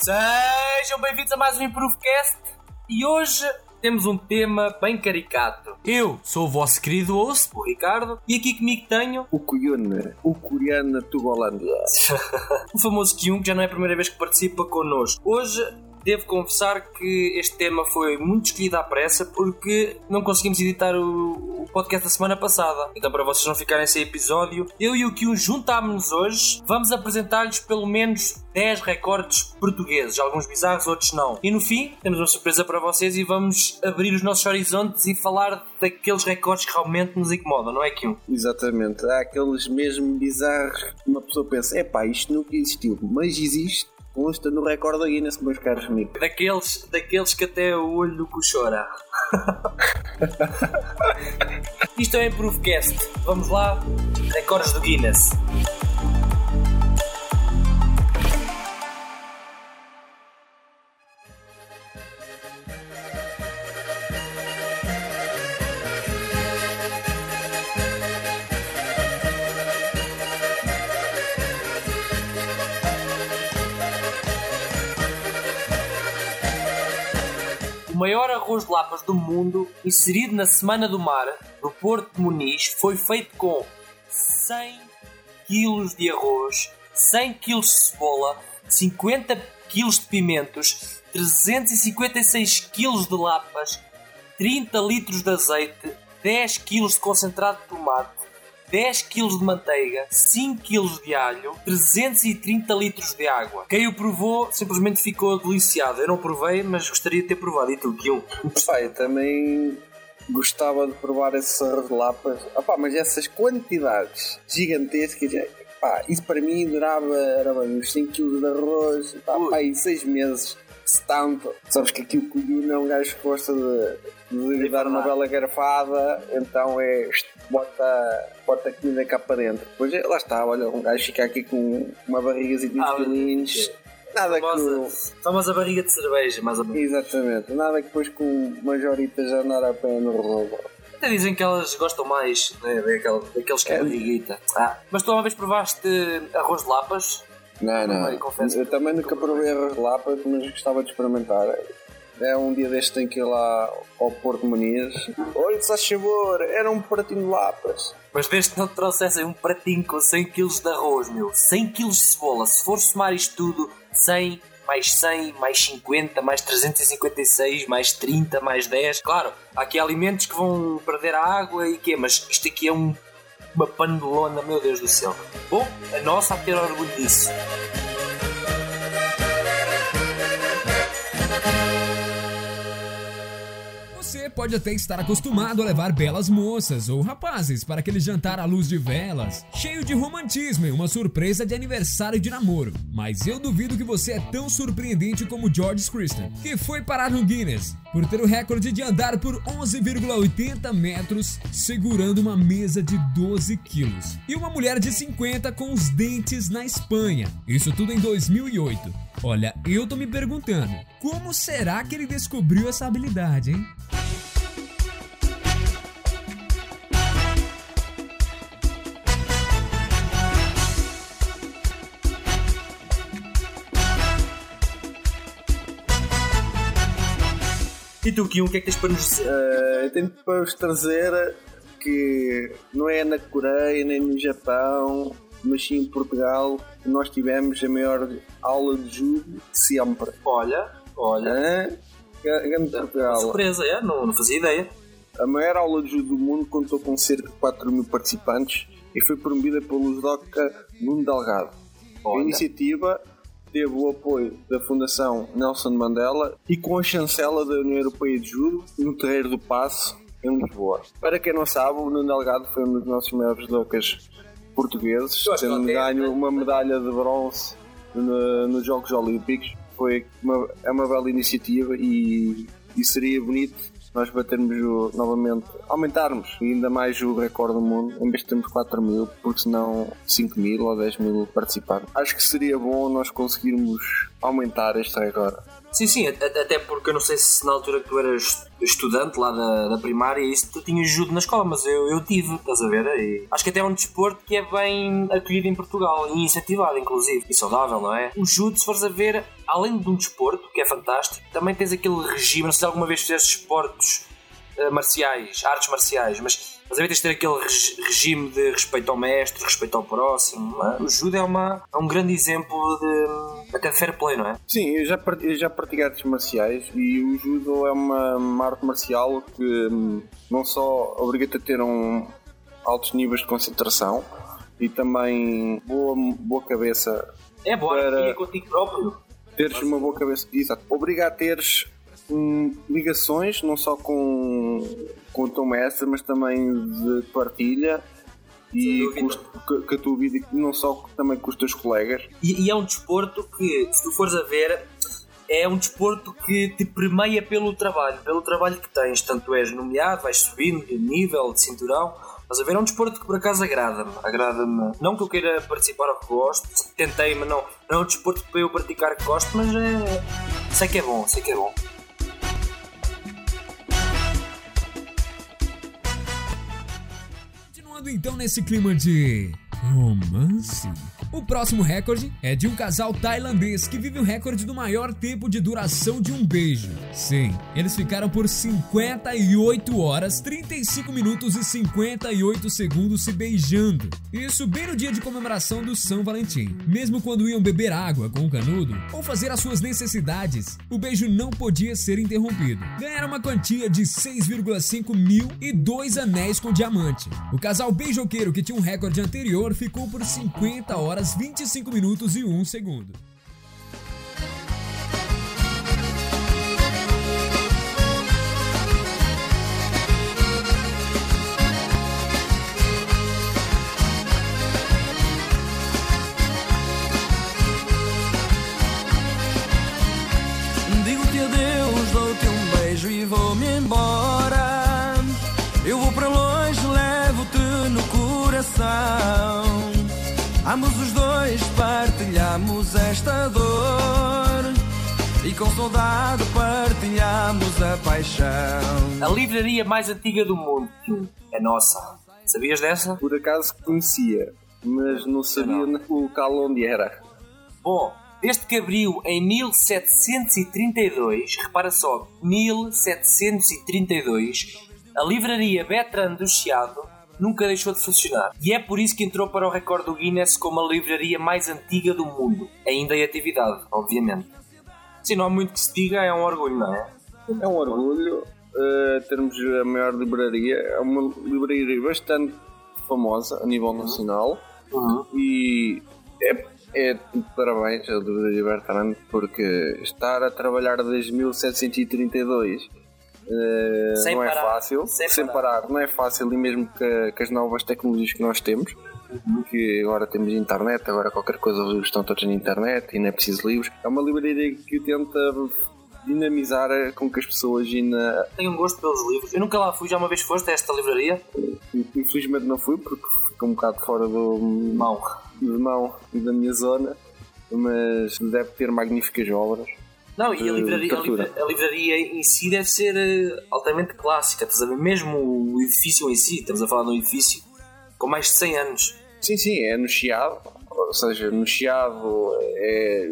Sejam bem-vindos a mais um Improvecast e hoje temos um tema bem caricato. Eu sou o vosso querido host, o Ricardo, e aqui comigo tenho O Kuyun, o coreano Tugolândia. o famoso Kyung, que já não é a primeira vez que participa connosco. Hoje devo confessar que este tema foi muito escolhido à pressa porque não conseguimos editar o, o podcast da semana passada. Então, para vocês não ficarem sem episódio, eu e o Kyung juntámos-nos hoje. Vamos apresentar-lhes pelo menos 10 recordes portugueses, alguns bizarros, outros não. E no fim, temos uma surpresa para vocês e vamos abrir os nossos horizontes e falar daqueles recordes que realmente nos incomodam, não é, Kyung? Exatamente, há aqueles mesmo bizarros que uma pessoa pensa: epá, isto nunca existiu, mas existe. Consta no recorde da Guinness, meus caros amigos. Daqueles, daqueles que até o olho do cu chora. Isto é o Improvecast. Vamos lá, recordes do Guinness. De lapas do mundo, inserido na Semana do Mar, do Porto de Muniz, foi feito com 100 kg de arroz, 100 kg de cebola, 50 kg de pimentos, 356 kg de lapas, 30 litros de azeite, 10 kg de concentrado de tomate, 10 kg de manteiga, 5 kg de alho, 330 litros de água. Quem o provou simplesmente ficou deliciado. Eu não provei, mas gostaria de ter provado. E tu? Pá, eu também gostava de provar esses arroz de lapas. Opá, mas essas quantidades gigantescas, pá, isso para mim durava era bem, uns 5 kg de arroz, pá, pá, em 6 meses. Se tanto, sabes que aqui o Kuyun é um gajo que gosta de, de dar uma bela garfada, então é bota, bota a comida cá para dentro. Depois é, lá está, olha, um gajo fica aqui com uma barrigazinha de Ah, quilinhos, nada que. o- Famosa, famosa barriga de cerveja, mais ou menos. Exatamente, nada que depois com majoritas já andar a pé no rolo. Até dizem que elas gostam mais né, daquele, daqueles que é É. barriguita. Ah, mas tu uma vez provaste arroz de lapas? Não, não. confesso Eu que também nunca provei arroz de lapa, mas gostava de experimentar. É um dia deste tem que ir lá ao Porto Muniz. Olha, se favor, era um pratinho de lapas. Mas desde que não te trouxessem um pratinho com 100 kg de arroz, meu, 100 kg de cebola, se for somar isto tudo, 100 mais 100, mais 50, mais 356, mais 30, mais 10. Claro, há aqui alimentos que vão perder a água e quê, mas isto aqui é um, uma panelona, meu Deus do céu. Bom, a nossa que ter orgulho disso. Você pode até estar acostumado a levar belas moças ou rapazes para aquele jantar à luz de velas, cheio de romantismo e uma surpresa de aniversário de namoro. Mas eu duvido que você é tão surpreendente como George Christian, que foi parar no Guinness por ter o recorde de andar por 11,80 metros segurando uma mesa de 12 quilos. E uma mulher de 50 com os dentes na Espanha. Isso tudo em 2008. Olha, eu tô me perguntando, como será que ele descobriu essa habilidade, hein? E tu, Kion, o que é que tens para nos dizer? Eu tenho para vos trazer que não é na Coreia nem no Japão, mas sim em Portugal que nós tivemos a maior aula de judo de sempre. Olha, olha. Grande Portugal. Surpresa, é? Não, não fazia ideia. A maior aula de judo do mundo contou com cerca de 4 mil participantes e foi promovida pelo judoca Nuno Delgado. A Olha. iniciativa teve o apoio da Fundação Nelson Mandela e com a chancela da União Europeia de Judo no Terreiro do Passo, em Lisboa. Para quem não sabe, o Nuno Delgado foi um dos nossos maiores judocas portugueses, tendo ganho uma medalha de bronze no- nos Jogos Olímpicos. Foi uma, é uma bela iniciativa e, e seria bonito nós batermos o- novamente, aumentarmos ainda mais o recorde do mundo, em vez de termos 4 mil, porque senão 5 mil ou 10 mil participantes. Acho que seria bom nós conseguirmos aumentar este recorde. Sim, sim, até porque eu não sei se na altura que tu eras estudante lá da, da primária isso tu tinhas judo na escola, mas eu, eu tive, estás a ver? E acho que até é um desporto que é bem acolhido em Portugal e incentivado, inclusive, e saudável, não é? O judo, se fores a ver, além de um desporto que é fantástico, também tens aquele regime, não sei se alguma vez fizeste esportes uh, marciais, artes marciais, mas mas a tens de ter aquele regime de respeito ao mestre, respeito ao próximo. É? O judo é, uma, é um grande exemplo de até de fair play, não é? Sim, eu já, eu já pratiquei artes marciais e o judo é uma, uma arte marcial que hum, não só obriga-te a ter um altos níveis de concentração e também boa, boa cabeça. É boa para contigo próprio. Teres uma boa cabeça, exato. Obriga a teres hum, ligações não só com com o teu mestre, mas também de partilha e com, com a tua vida, não só também com os teus colegas. E, e, é um desporto que, se tu fores a ver, é um desporto que te permeia pelo trabalho, pelo trabalho que tens. Tanto és nomeado, vais subindo de nível, de cinturão. Mas a ver, é um desporto que por acaso agrada-me. Agrada-me. Não que eu queira participar ou que gosto, tentei, mas não, não é um desporto para eu praticar que gosto, mas é. Sei que é bom, sei que é bom. Continuando então nesse clima de romance. O próximo recorde é de um casal tailandês que vive o recorde do maior tempo de duração de um beijo. Sim, eles ficaram por 58 horas, 35 minutos e 58 segundos se beijando. Isso bem no dia de comemoração do São Valentim. Mesmo quando iam beber água com o canudo ou fazer as suas necessidades, o beijo não podia ser interrompido. Ganharam uma quantia de 6,5 mil e dois anéis com diamante. O casal beijoqueiro que tinha um recorde anterior ficou por 50 horas, 25 minutos e 1 segundo. Partilhamos esta dor e com saudade partilhamos a paixão. A livraria mais antiga do mundo é nossa. Sabias dessa? Por acaso conhecia, mas não sabia não. o local onde era. Bom, desde que abriu em 1732, repara só, 1732, a livraria Bertrand do Chiado nunca deixou de funcionar. E é por isso que entrou para o recorde do Guinness como a livraria mais antiga do mundo, ainda em atividade, obviamente. Sim, não há muito que se diga, é um orgulho, não é? É um orgulho uh, termos a maior livraria, é uma livraria bastante famosa a nível uhum. nacional uhum. e é, é de parabéns à livraria Bertrand porque estar a trabalhar desde 1732 Uh, não é parar. é fácil, sem, sem parar. parar. não é fácil, e mesmo que, que as novas tecnologias que nós temos, uhum. que agora temos internet, agora qualquer coisa os livros estão todos na internet e não é preciso livros. É uma livraria que tenta dinamizar com que as pessoas na... Tenho um gosto pelos livros. Eu nunca lá fui, já uma vez foste a esta livraria? Infelizmente não fui porque fica um bocado fora do mão, de mão e da minha zona, mas deve ter magníficas obras. Não, e a livraria, a livraria, a, livraria, em si deve ser uh, altamente clássica, estás a ver? Mesmo o edifício em si, estamos a falar de um edifício com mais de 100 anos. Sim, sim, é no Chiado, ou seja, no Chiado é,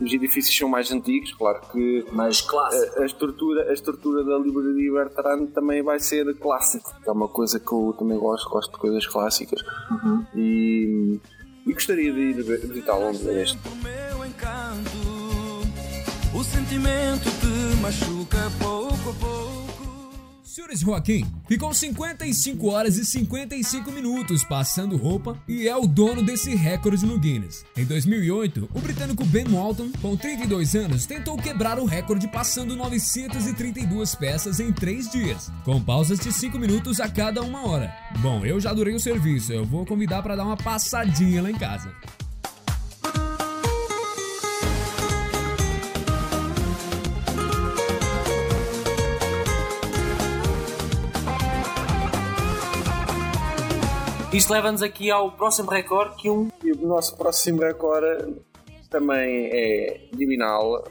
os edifícios são mais antigos, claro que mais clássico. A, a, estrutura, a estrutura da livraria Bertrand também vai ser clássico, é uma coisa que eu também gosto, gosto de coisas clássicas uhum. e, e gostaria de ir visitar um dia este. O sentimento te machuca pouco a pouco. Senhores Joaquim, ficou 55 horas e 55 minutos passando roupa e é o dono desse recorde no Guinness. Em 2008, o britânico Ben Walton, com 32 anos, tentou quebrar o recorde passando 932 peças em 3 dias, com pausas de 5 minutos a cada uma hora. Bom, eu já adorei o serviço, eu vou convidar para dar uma passadinha lá em casa. Isto leva-nos aqui ao próximo recorde que um. E o nosso próximo recorde também é divinal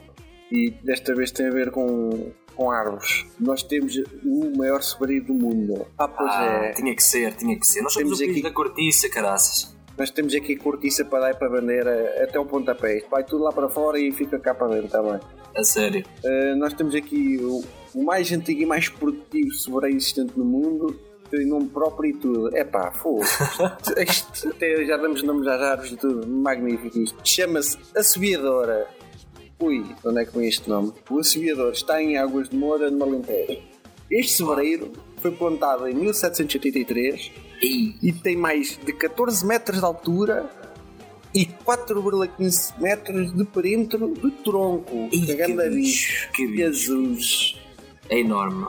e desta vez tem a ver com, com árvores. Nós temos o maior sobreiro do mundo. Ah, pois Ah, é. tinha que ser, tinha que ser. Nós Temos aqui- da cortiça, caraças. Nós temos aqui cortiça para dar para vender eh, até o pontapé. Isto Vai tudo lá para fora e fica cá para dentro também. A sério. Uh, nós temos aqui o, o mais antigo e mais produtivo sobreiro existente no mundo. Tem nome próprio e tudo. É pá, fogo. Isto- isto já damos nomes às árvores e tudo. Magnífico isto. Chama-se Assobiadora. Ui, de onde é que vem este nome? O Assobiador está em Águas de Moura, no Alentejo. Este sobreiro foi plantado em 1783 Ih, e tem mais de 14 metros de altura e 4,15 metros de perímetro de tronco. Ih, que bicho. que bicho. Jesus. é enorme.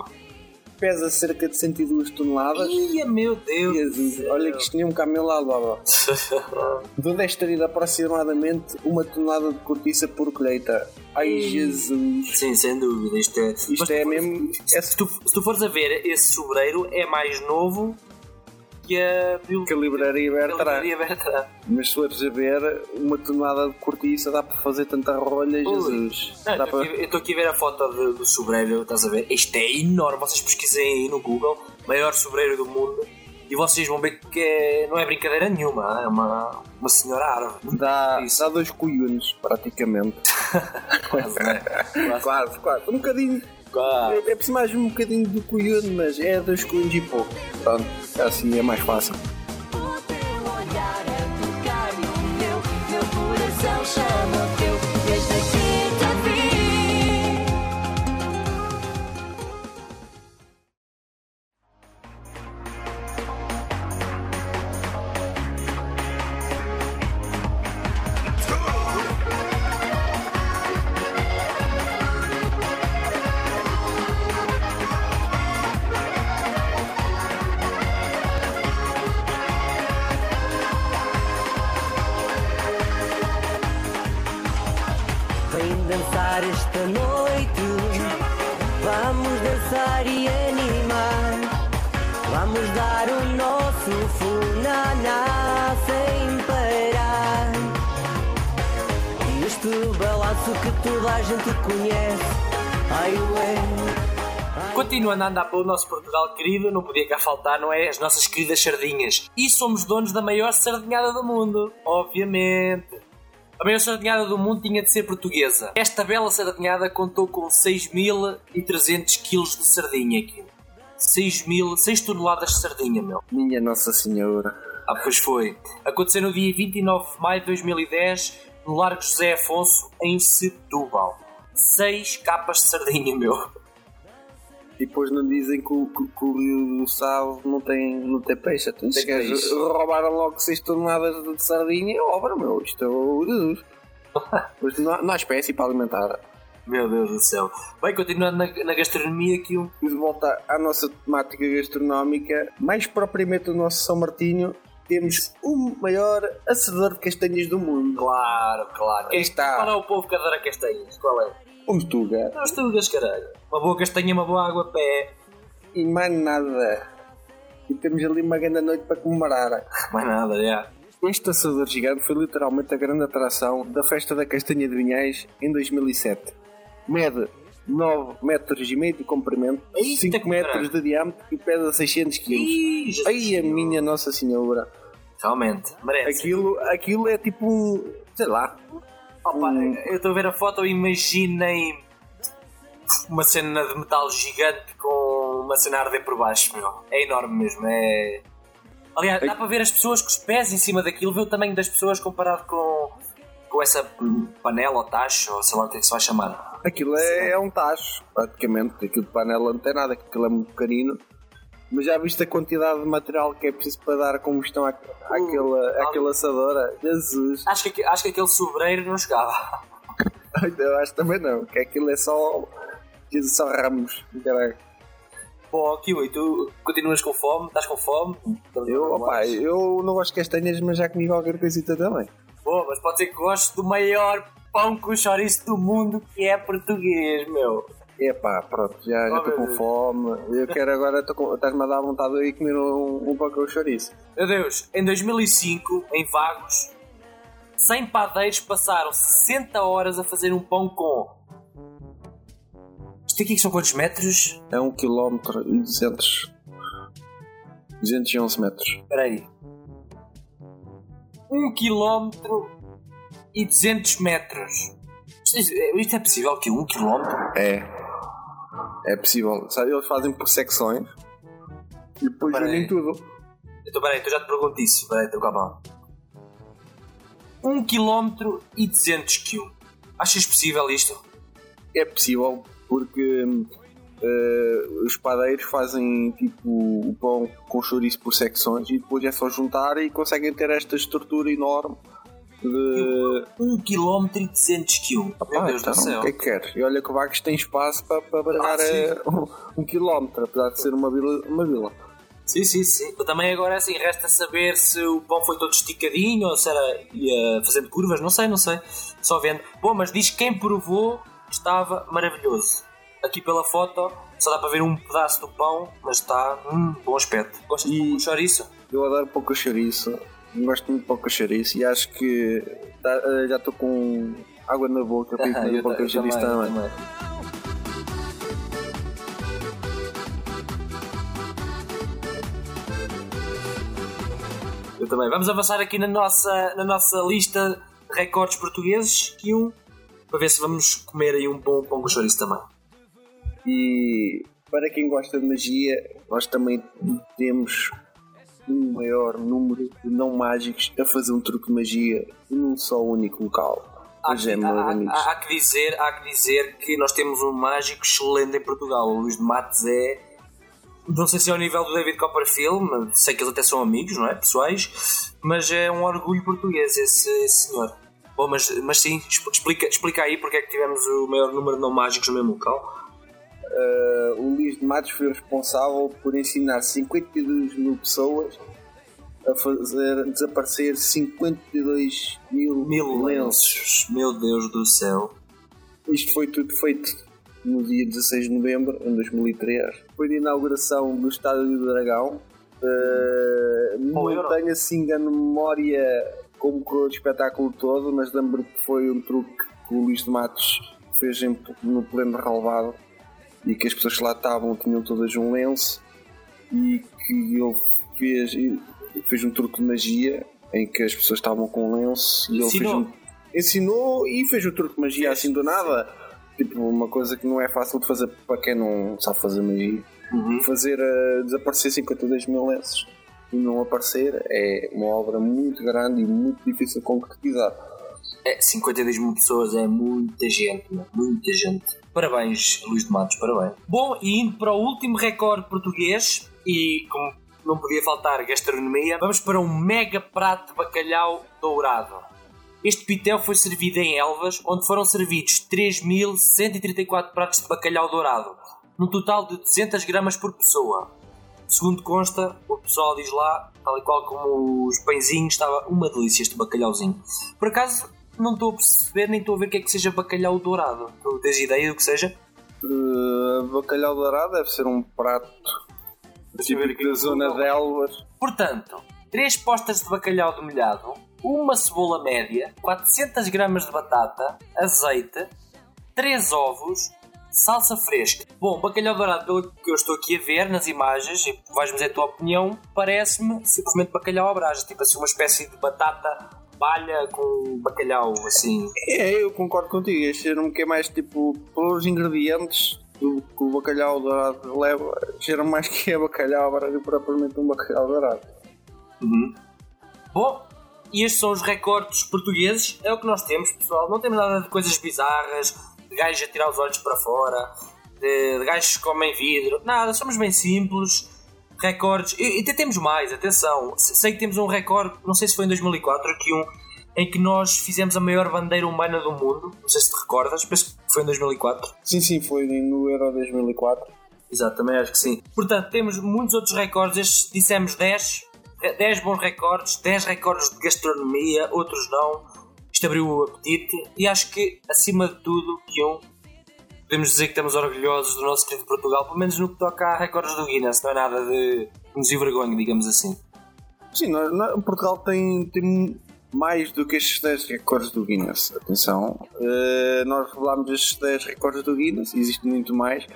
Pesa cerca de 102 toneladas. Ia, meu Deus. Jesus, olha que isto tinha um camelo lá lá. De onde é extraído aproximadamente uma tonelada de cortiça por colheita. Ai Ih. Jesus. Sim, sem dúvida. Isto é, Isto Mas é tu- mesmo. é Se tu, se tu fores a ver, esse sobreiro é mais novo que a que a livraria Bertrand. Mas se fores a ver, uma tonelada de cortiça dá para fazer tanta rolha. Jesus. Não, Dá eu estou para... estou aqui a ver a foto de- do sobreiro, estás a ver? Isto é enorme, vocês pesquisem aí no Google, maior sobreiro do mundo, e vocês vão ver que é- não é brincadeira nenhuma, é uma, uma senhora árvore. Dá, Isso. dá dois coiunos, praticamente. Quase, né? Quase, quase. Um bocadinho. Quase. É, é preciso mais um bocadinho do coiuno, mas é dois coiunos e pouco. Pronto, assim é mais fácil. O teu olhar a tocar no meu, meu coração chama a andar pelo nosso Portugal querido, não podia cá faltar, não é? As nossas queridas sardinhas. E somos donos da maior sardinhada do mundo, obviamente. A maior sardinhada do mundo tinha de ser portuguesa. Esta bela sardinhada contou com 6.300 kg de sardinha aqui. 6.000, 6 toneladas de sardinha, meu. Minha Nossa Senhora. Ah, pois foi. Aconteceu no dia 29 de maio de 2010, no Largo José Afonso, em Setúbal. 6 capas de sardinha, meu. E depois não dizem que o, que, que o Rio do Sal não tem, não tem peixe. Então, gajos peixe. roubaram logo 6 toneladas de sardinha é obra, meu. Isto é o Jesus. Não, há- não há espécie para alimentar. Meu Deus do céu. Bem, continuando na, na gastronomia aqui, de volta à nossa temática gastronómica, mais propriamente o nosso São Martinho, temos o maior assador de castanhas do mundo. Claro, claro. Quem está? Qual é o povo que adora castanhas? Qual é? Um Tuga. Nós tugas, caralho. Uma boa castanha, uma boa água a pé. E mais nada. E temos ali uma grande noite para comemorar. Mais nada, já. Este assador gigante foi literalmente a grande atração da festa da castanha de Vinhais em 2007. Mede 9 metros e meio de comprimento, Eita, 5 que metros caralho. de diâmetro e pesa 600 kg. Ai, a minha Nossa Senhora. Realmente, merece. Aquilo, aquilo é tipo um. sei lá. Opa, Hum. eu estou a ver a foto e imaginei uma cena de metal gigante com uma cena a arder por baixo, meu. É enorme mesmo, é... Aliás, dá para ver as pessoas com os pés em cima daquilo, ver o tamanho das pessoas comparado com, com essa panela ou tacho, ou sei lá o que é que se vai chamar. Aquilo é, é um tacho, praticamente. Aquilo de panela não tem nada, aquilo é muito pequenino. Mas já viste a quantidade de material que é preciso para dar combustão à, àquela, àquela assadora? Jesus! Acho que, acho que aquele sobreiro não chegava. Eu acho também não, que aquilo é só. Jesus, só ramos. Caralho. Bom, Kiwi, tu continuas com fome? Estás com fome? Eu, opa, eu não gosto de castanhas, mas já comi qualquer coisita também. Bom, mas pode ser que gostes do maior pão com chouriço do mundo que é português, meu. Epá, pronto, já Oh, estou com fome. Eu quero agora, estás-me a dar vontade de ir comer um, um pão com chouriço. Meu Deus, em 2005, em Vagos, 100 padeiros passaram 60 horas a fazer um pão com. Isto aqui que são quantos metros? É 1 km e 200. 211 metros. Espera aí. 1 km e 200 metros. Isto, isto é possível que 1 km? É. É possível. Sabe, eles fazem por secções e depois Peraí. unem tudo. Então, peraí, eu já te pergunto isso. Peraí, então calma. 1 km e 200 kg. Achas possível isto? É possível porque eh, os padeiros fazem tipo o pão com chouriço por secções e depois é só juntar e conseguem ter esta estrutura enorme de. 1 km e 200 kg. Meu Ah, Deus então, do céu. o que é que queres? E olha que o Vagos tem espaço para, para abarcar Ah, sim. eh, um, um quilómetro, apesar de ser uma vila. Uma vila. Sim, sim, sim. Também agora assim, resta saber se o pão foi todo esticadinho ou se era ia fazendo curvas, não sei, não sei. Só vendo. Bom, mas diz que quem provou estava maravilhoso. Aqui pela foto só dá para ver um pedaço do pão, mas está hum, bom aspecto. Gostas de E- pão com chouriço? Eu adoro pouco chouriço, gosto muito de pouco chouriço e acho que tá- eh, já estou com água na boca para comer ta- chouriço também, também. Eu também. Vamos avançar aqui na nossa, na nossa lista de recordes portugueses que um para ver se vamos comer aí um bom pão com chouriço também. E para quem gosta de magia, nós também temos um maior número de não mágicos a fazer um truque de magia num só único local. Há, é, há- há- há que dizer, há que dizer que nós temos um mágico excelente em Portugal. O Luís de Matos é. Não sei se é ao nível do David Copperfield, mas sei que eles até são amigos, não é? Pessoais, mas é um orgulho português esse, esse senhor. Bom, mas, mas sim, exp- explica, explica aí porque é que tivemos o maior número de não mágicos no mesmo local. Uh, o Luís de Matos foi responsável por ensinar 52 mil pessoas a fazer desaparecer 52 mil, Mil lenços. lenços, meu Deus do céu. Isto foi tudo feito no dia 16 de novembro de 2003. Foi de inauguração do Estádio do Dragão. Uh, não Euro. tenho assim a memória como o espetáculo todo, mas lembro que foi um truque que o Luís de Matos fez no pleno relevado e que as pessoas que lá estavam tinham todas um lenço e que ele fez, fez um truque de magia em que as pessoas estavam com um lenço e ele fez Ensinou. um, ensinou e fez o truque de magia assim do nada. Tipo, uma coisa que não é fácil de fazer para quem não sabe fazer magia. Fazer eh, desaparecer 52 mil lenços e não aparecer é uma obra muito grande e muito difícil de concretizar. É, 52 mil pessoas é muita gente, muita gente. Parabéns, Luís de Matos, parabéns. Bom, e indo para o último recorde português, e como não podia faltar gastronomia, vamos para um mega prato de bacalhau dourado. Este pitel foi servido em Elvas, onde foram servidos 3.134 pratos de bacalhau dourado, num total de 200 gramas por pessoa. Segundo consta, o pessoal diz lá, tal e qual como os pãezinhos, estava uma delícia este bacalhauzinho. Por acaso, não estou a perceber nem estou a ver o que é que seja bacalhau dourado. Tu tens ideia do que seja? Eh, bacalhau dourado deve ser um prato típico aqui da zona de Elvas. Portanto, 3 postas de bacalhau demolhado, uma cebola média, 400 gramas de batata, azeite, 3 ovos, salsa fresca. Bom, bacalhau dourado, pelo que eu estou aqui a ver nas imagens, e vais-me dizer a tua opinião, parece-me simplesmente bacalhau à brasa, tipo assim uma espécie de batata balha com bacalhau, assim. É, eu concordo contigo. Este que é mais tipo pelos ingredientes do que o bacalhau dourado leva. Cheira mais que é bacalhau do propriamente um bacalhau dourado. Bom, e estes são os recordes portugueses. É o que nós temos, pessoal. Não temos nada de coisas bizarras, de gajos a tirar os olhos para fora, de, de gajos que comem vidro. Nada, somos bem simples. Recordes. E, até temos mais, atenção. Sei que temos um recorde, não sei se foi em 2004, aqui um, em que nós fizemos a maior bandeira humana do mundo. Não sei se te recordas, penso que foi em 2004. Sim, sim, foi no Euro 2004. Exato, também acho que sim. Portanto, temos muitos outros recordes. Estes dissemos 10. 10 bons recordes, 10 recordes de gastronomia, outros não. Isto abriu o apetite. E acho que, acima de tudo, que um, podemos dizer que estamos orgulhosos do nosso querido Portugal, pelo menos no que toca a recordes do Guinness. Não é nada de nos envergonho, digamos assim. Sim, nós, nós- Portugal tem, tem mais do que estes 10 recordes do Guinness. Atenção, eh, nós revelámos estes 10 recordes do Guinness, existe muito mais.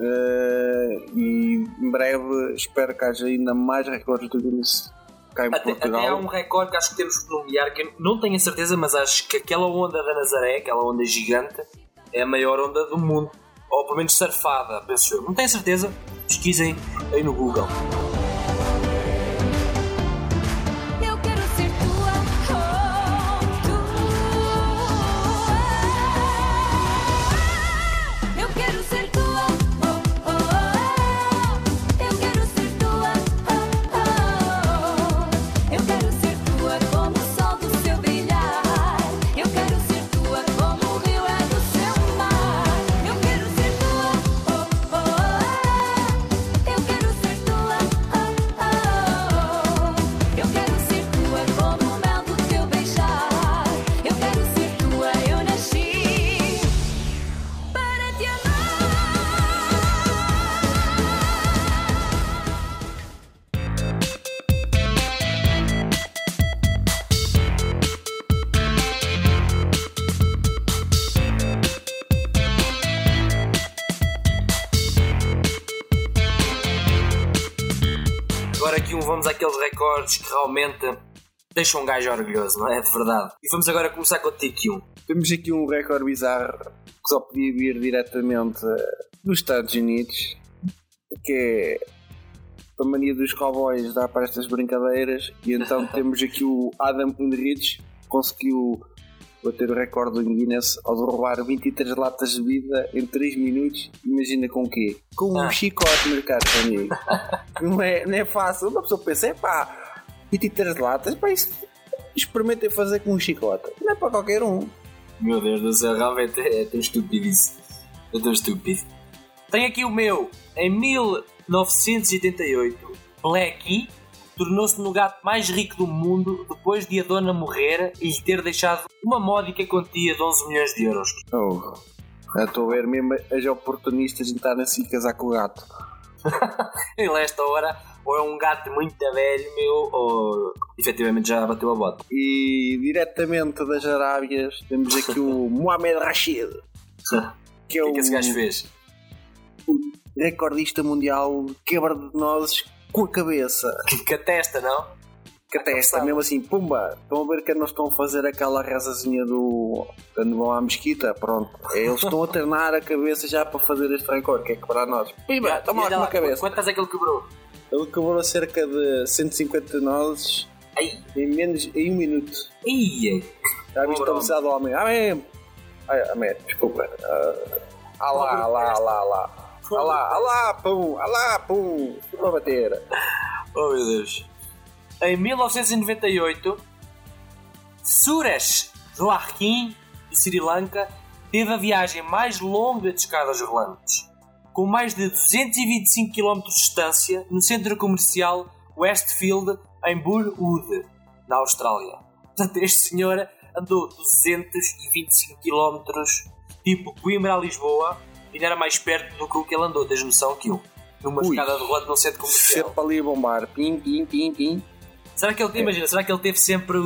eh, e em breve espero que haja ainda mais recordes do Guinness cá em Até, até Portugal. há um recorde que acho que temos que nomear, que eu não tenho a certeza, mas acho que aquela onda da Nazaré, aquela onda gigante, é a maior onda do mundo. Ou pelo menos surfada, penso eu. Não tenho certeza, pesquisem aí no Google. Recordes que realmente deixam um gajo orgulhoso, não é? De verdade. E vamos agora começar contigo, Kion. Temos aqui um recorde bizarro que só podia vir diretamente eh, dos Estados Unidos, que é a mania dos cowboys dar para estas brincadeiras. E então temos aqui o Adam Henrich, que conseguiu bater o recorde do Guinness ao derrubar 23 latas de bebida em 3 minutos. Imagina com o quê? Com um Ah. chicote, meu caro amigo. não, é, não é fácil. Uma pessoa pensa, é pá, 23 latas, pá, isso experimentem fazer com um chicote. Não é para qualquer um. Meu Deus do céu, realmente é tão estúpido isso. É tão estúpido. Tenho aqui o meu. Em 1988, Blackie tornou-se no gato mais rico do mundo depois de a dona morrer e lhe ter deixado uma módica quantia de 11 milhões de euros. Oh, estou a ver mesmo as oportunistas de estar assim casar com o gato. Ele, a esta hora, ou é um gato muito velho, meu, ou efetivamente já bateu a bota. E diretamente das Arábias temos aqui o Mohamed Rashid, que é O que o é que esse gajo fez? recordista mundial quebra de nozes com a cabeça. Que, que a testa, não? Que a testa, mesmo assim, pumba! Estão a ver que não estão a fazer aquela rezazinha do. quando vão à mesquita? Pronto. Eles estão a treinar a cabeça já para fazer este recorde, que é quebrar nozes. Pimba! Toma lá com a cabeça. Quantas é que ele quebrou? Ele quebrou cerca de 150 nozes Ai, em menos em um minuto. ia. Já viste a velocidade do homem? Amém! Ai, amém, desculpa. Ah, alá, alá, alá, alá. Alá, alá, pum, alá, pum. Estou a bater. Oh meu Deus. Em 1998, Suresh Joaquim de Sri Lanka teve a viagem mais longa de escadas rolantes, com mais de 225 km de distância no centro comercial Westfield em Burwood, na Austrália. Portanto, este senhor andou 225 km, tipo Coimbra a Lisboa, e era mais perto do que o que ele andou, tens noção que eu. Numa Ui. escada de rolante num centro comercial. Sempre ali a bombar. Pim, pim, pim, pim. Será que ele, imagina, será que ele teve sempre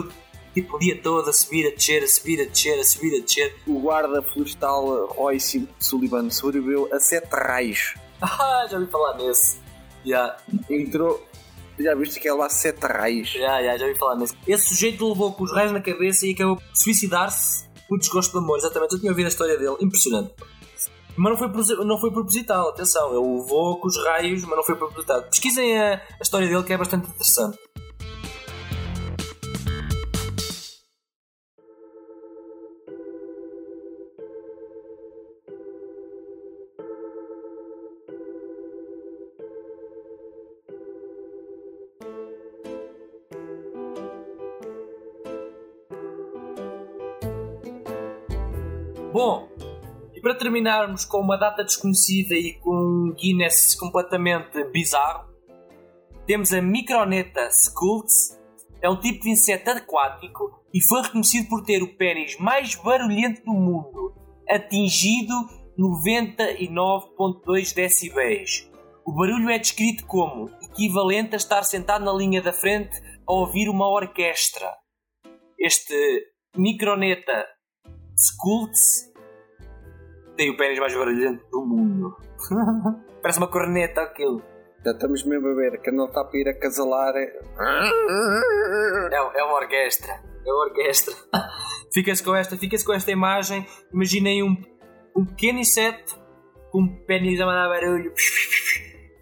o, tipo, o dia todo a subir, a descer, a subir, a descer, a subir, a descer? O guarda florestal Royce Sullivan sobreviveu a sete raios. Ah, já ouvi falar nesse. Já, Entrou. Já viste que é lá sete raios? já, já, já ouvi falar nesse. Esse sujeito levou com os raios na cabeça e acabou por suicidar-se por desgosto de amor. Exatamente, eu tinha ouvido a história dele. Impressionante. Mas não foi, não foi proposital, atenção. Ele levou com os raios, mas não foi proposital. Pesquisem a, a história dele que é bastante interessante. Bom, e para terminarmos com uma data desconhecida e com um Guinness completamente bizarro, temos a Microneta scults. É um tipo de inseto aquático e foi reconhecido por ter o pênis mais barulhento do mundo, atingido 99.2 decibéis. O barulho é descrito como equivalente a estar sentado na linha da frente a ouvir uma orquestra. este Microneta Skulls tem o pênis mais barulhento do mundo. Parece uma corneta aquilo. Já estamos mesmo a ver que não está para ir acasalar. é- É, é uma orquestra. É uma orquestra. fica-se com esta, fica com esta imagem. Imaginem um, um pequeno inseto com um pênis a mandar barulho.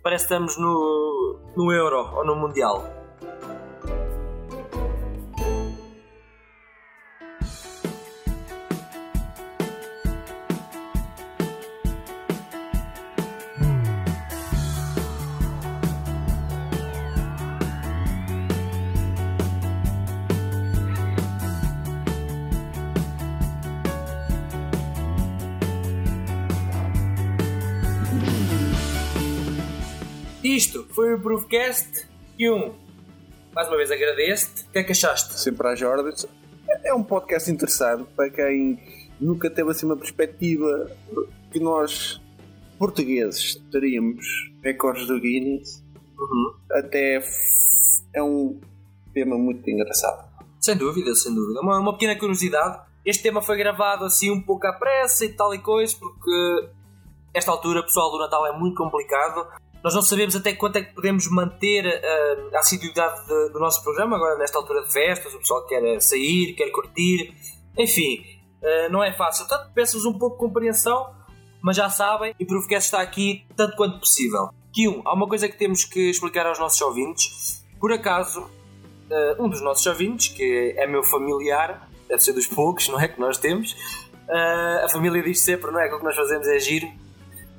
Parece que estamos no, no Euro ou no Mundial. Proofcast e um. Mais uma vez agradeço-te. O que é que achaste? Sempre às ordens. É um podcast interessante para quem nunca teve assim uma perspectiva que nós, portugueses, teríamos recordes do Guinness. Até f- é um tema muito engraçado. Sem dúvida, sem dúvida. Uma, uma pequena curiosidade. Este tema foi gravado assim um pouco à pressa e tal e coisa, porque esta altura, pessoal, do Natal é muito complicado. Nós não sabemos até quanto é que podemos manter ah, a assiduidade de- do nosso programa, agora nesta altura de festas, o pessoal quer eh, sair, quer curtir, enfim, ah, não é fácil. Portanto, peço-vos um pouco de compreensão, mas já sabem, e Provocast está aqui tanto quanto possível. Um, há uma coisa que temos que explicar aos nossos ouvintes. Por acaso, uh, um dos nossos ouvintes, que é meu familiar, deve ser dos poucos, não é? Que nós temos. Uh, a família diz sempre, não é? Que o que nós fazemos é giro.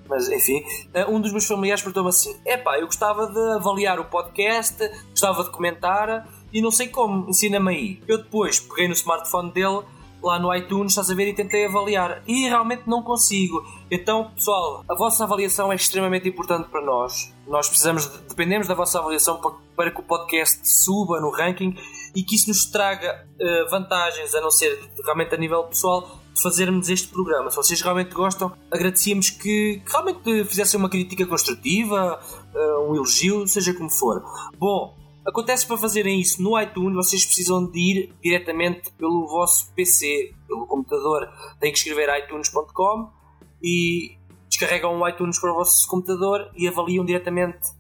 Mas enfim, uh, um dos meus familiares perguntou-me assim: Epá, eu gostava de avaliar o podcast, gostava de comentar e não sei como, ensina-me aí. Eu depois peguei no smartphone dele, lá no iTunes, estás a ver, e tentei avaliar. E realmente não consigo. Então, pessoal, a vossa avaliação é extremamente importante para nós. Nós precisamos, de- dependemos da vossa avaliação para, para que o podcast suba no ranking e que isso nos traga eh, vantagens, a não ser realmente a nível pessoal, fazermos este programa. Se vocês realmente gostam, agradecíamos que, que realmente fizessem uma crítica construtiva, eh, um elogio, seja como for. Bom, acontece para fazerem isso no iTunes, vocês precisam de ir diretamente pelo vosso PC, pelo computador. Têm que escrever iTunes.com e descarregam o iTunes para o vosso computador e avaliam diretamente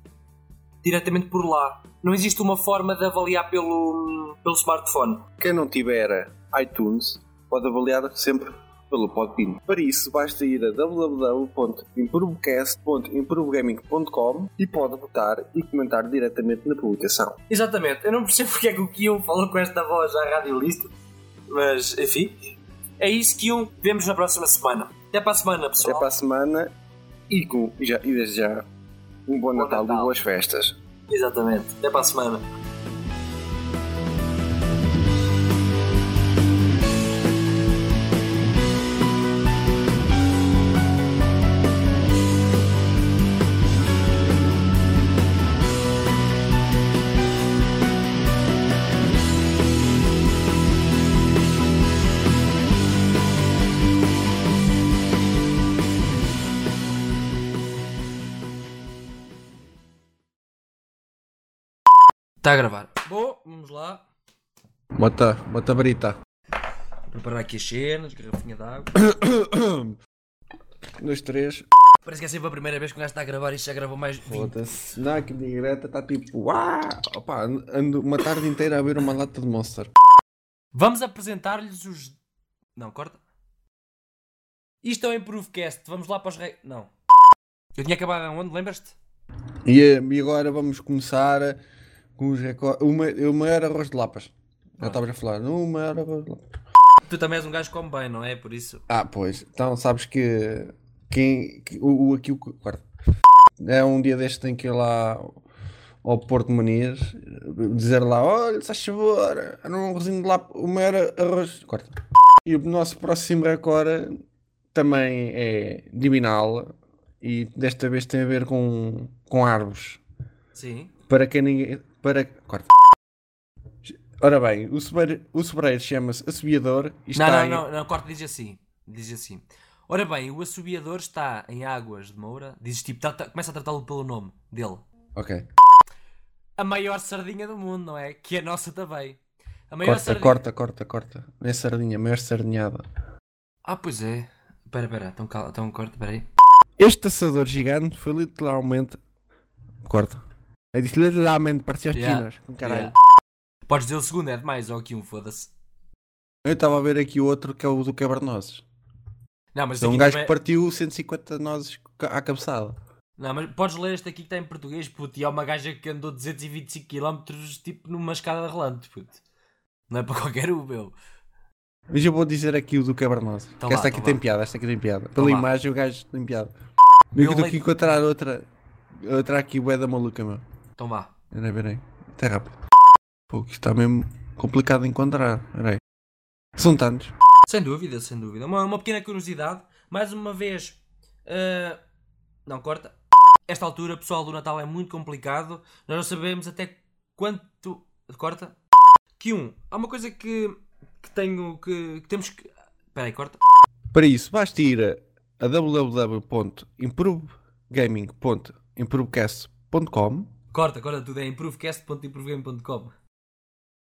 diretamente por lá. Não existe uma forma de avaliar pelo, pelo smartphone. Quem não tiver iTunes pode avaliar sempre pelo Podbean. Para isso, basta ir a www.improvecast.improvegaming.com e pode votar e comentar diretamente na publicação. Exatamente, eu não percebo porque é que o Kion falou com esta voz à radiolista, mas enfim, é isso Kion, vemos na próxima semana. Até para a semana, Até pessoal. para a semana e, com, e, já, e desde já um bom, Bom Natal, e Natal. boas festas. Exatamente, até para a semana. Está a gravar. Bom, vamos lá. Bota, bota brita. Preparar aqui as cenas, garrafinha de água. Dois, três. Parece que é sempre a primeira vez que um gajo está a gravar e já gravou mais de 20. Foda-se. Não, aqui direta está tipo. Uau! Opa, ando uma tarde inteira a ver uma lata de Monster. Vamos apresentar-lhes os. Não, corta. Isto é o Improvecast. Vamos lá para os rei. Não. Eu tinha acabado onde? Lembras-te? E, e agora vamos começar com os recordes. O, ma- o maior arroz de lapas. Já estavas a falar. O maior arroz de lapas. Tu também és um gajo que come bem, não é? Por isso. Ah, pois. Então sabes que. Quem. que- o, o, aqui o. Guarda. É um dia deste tem que ir lá ao Porto Muniz dizer lá: olha, se favor, era um arrozinho de lapas. O maior arroz. Corta. E o nosso próximo recorde também é divinal e desta vez tem a ver com, com árvores. Sim. Para quem ninguém. Para. Corta. Ora bem, o sobreiro, o sobreiro chama-se assobiador e Não, está não, em- não, não, corta, diz assim. Diz assim. Ora bem, o assobiador está em Águas de Moura. Dizes tipo, trata- começa a tratá-lo pelo nome dele. Ok. A maior sardinha do mundo, não é? Que é nossa também. A maior Corta, sardinha. corta, corta, corta. Não é sardinha, maior sardinhada. Ah, pois é. Espera, espera, então, cala, então corta, espera aí. Este assador gigante foi literalmente. Corta. Eu disse literalmente, parecia as Yeah. chinas. Com caralho. Yeah. Podes dizer o segundo, é demais, ou aqui um, foda-se. Eu estava a ver aqui o outro que é o do quebra-nozes. Não, mas É um gajo também- que partiu 150 nozes à cabeçada. Não, mas podes ler este aqui que está em português, puto. E é uma gaja que andou 225 km tipo numa escada rolante, puto. Não é para qualquer um, meu. Mas eu vou dizer aqui o do quebra-nozes. Então que esta aqui então tem vá. piada, esta aqui tem piada. Pela imagem o gajo tem piada. Meu Eu estou aqui encontrar outra. Outra aqui, bué da maluca, meu. Então vá. Peraí, peraí. Até rápido. Pô, que isto está mesmo complicado de encontrar. Peraí. São tantos. Sem dúvida, sem dúvida. Uma, uma pequena curiosidade. Mais uma vez. eh, Não corta. Esta altura, pessoal, do Natal é muito complicado. Nós não sabemos até quanto. Corta. Que um. Há uma coisa que, que tenho que, que temos que. Espera aí, corta. Para isso, basta ir a- a www.improvegaming.improvecast.com Corta, corta tudo. É improvecast.improvegame.com.